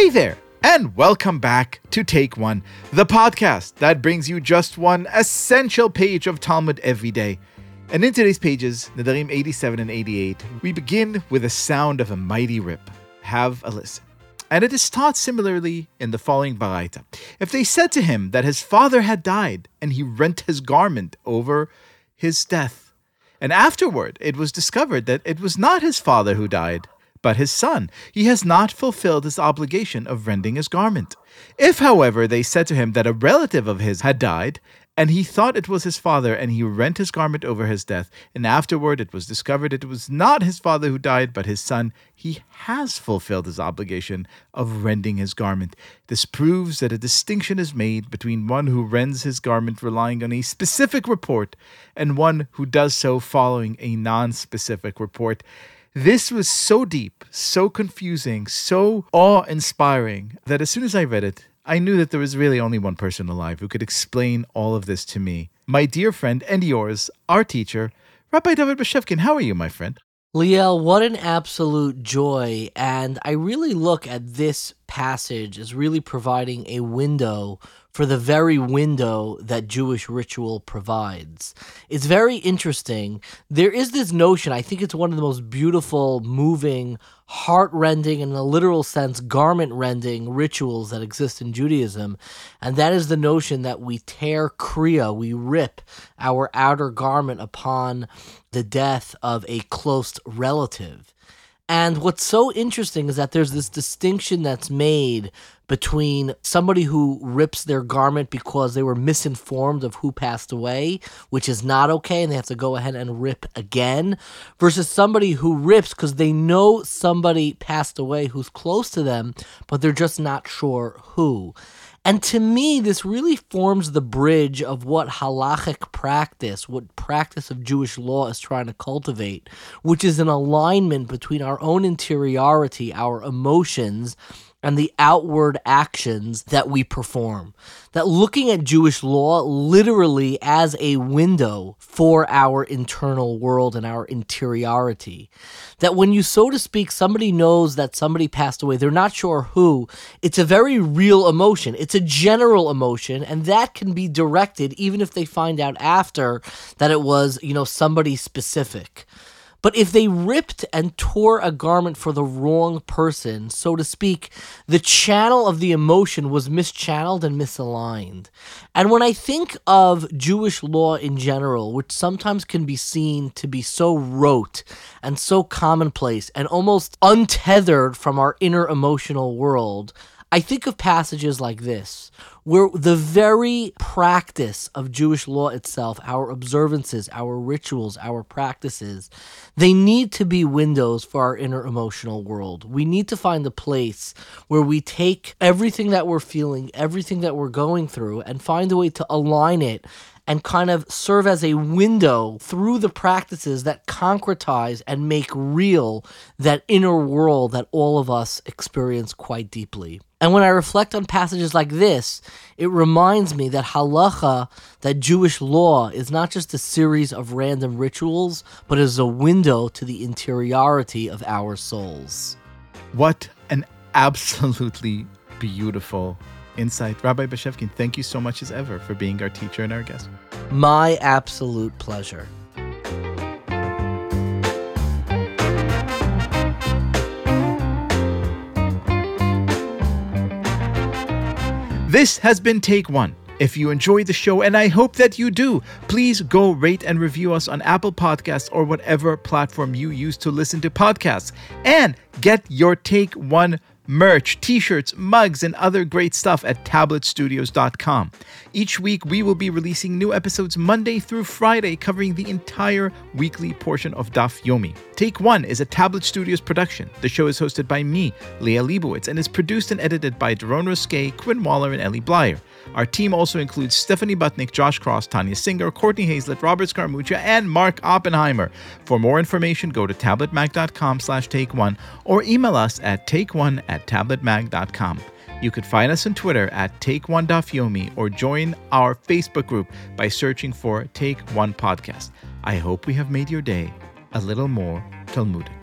Hey there, and welcome back to Take One, the podcast that brings you just one essential page of Talmud every day. And in today's pages, Nedarim 87 and 88, we begin with the sound of a mighty rip. Have a listen. And it is taught similarly in the following Baraita. If they said to him that his father had died, and he rent his garment over his death, and afterward it was discovered that it was not his father who died, but his son. He has not fulfilled his obligation of rending his garment. If, however, they said to him that a relative of his had died, and he thought it was his father, and he rent his garment over his death, and afterward it was discovered it was not his father who died, but his son, he has fulfilled his obligation of rending his garment. This proves that a distinction is made between one who rends his garment relying on a specific report and one who does so following a non specific report. This was so deep, so confusing, so awe inspiring that as soon as I read it, I knew that there was really only one person alive who could explain all of this to me. My dear friend and yours, our teacher, Rabbi David Bashevkin. How are you, my friend? Liel, what an absolute joy. And I really look at this passage is really providing a window for the very window that Jewish ritual provides. It's very interesting. There is this notion, I think it's one of the most beautiful, moving, heart rending, in a literal sense, garment rending rituals that exist in Judaism. And that is the notion that we tear Kriya, we rip our outer garment upon the death of a close relative. And what's so interesting is that there's this distinction that's made between somebody who rips their garment because they were misinformed of who passed away, which is not okay, and they have to go ahead and rip again, versus somebody who rips because they know somebody passed away who's close to them, but they're just not sure who. And to me, this really forms the bridge of what halachic practice, what practice of Jewish law is trying to cultivate, which is an alignment between our own interiority, our emotions, and the outward actions that we perform. That looking at Jewish law literally as a window for our internal world and our interiority. That when you, so to speak, somebody knows that somebody passed away, they're not sure who, it's a very real emotion. It's a general emotion, and that can be directed even if they find out after that it was, you know, somebody specific. But if they ripped and tore a garment for the wrong person, so to speak, the channel of the emotion was mischanneled and misaligned. And when I think of Jewish law in general, which sometimes can be seen to be so rote and so commonplace and almost untethered from our inner emotional world, I think of passages like this, where the very practice of Jewish law itself, our observances, our rituals, our practices, they need to be windows for our inner emotional world. We need to find a place where we take everything that we're feeling, everything that we're going through, and find a way to align it and kind of serve as a window through the practices that concretize and make real that inner world that all of us experience quite deeply. And when I reflect on passages like this, it reminds me that halacha, that Jewish law, is not just a series of random rituals, but is a window to the interiority of our souls. What an absolutely beautiful insight. Rabbi Bashevkin, thank you so much as ever for being our teacher and our guest. My absolute pleasure. This has been Take One. If you enjoyed the show, and I hope that you do, please go rate and review us on Apple Podcasts or whatever platform you use to listen to podcasts. And get your Take One merch, t shirts, mugs, and other great stuff at tabletstudios.com. Each week, we will be releasing new episodes Monday through Friday, covering the entire weekly portion of Daf Yomi. Take One is a Tablet Studios production. The show is hosted by me, Liel Leibovitz, and is produced and edited by Daron Ruskay, Quinn Waller, and Ellie Blyer. Our team also includes Stephanie Butnick, Josh Cross, Tanya Singer, Courtney Hazlett, Robert Scaramuccia, and Mark Oppenheimer. For more information, go to tabletmag.com slash take one or email us at take one at tabletmag.com. You could find us on Twitter at Take One or join our Facebook group by searching for Take One Podcast. I hope we have made your day a little more Talmudic.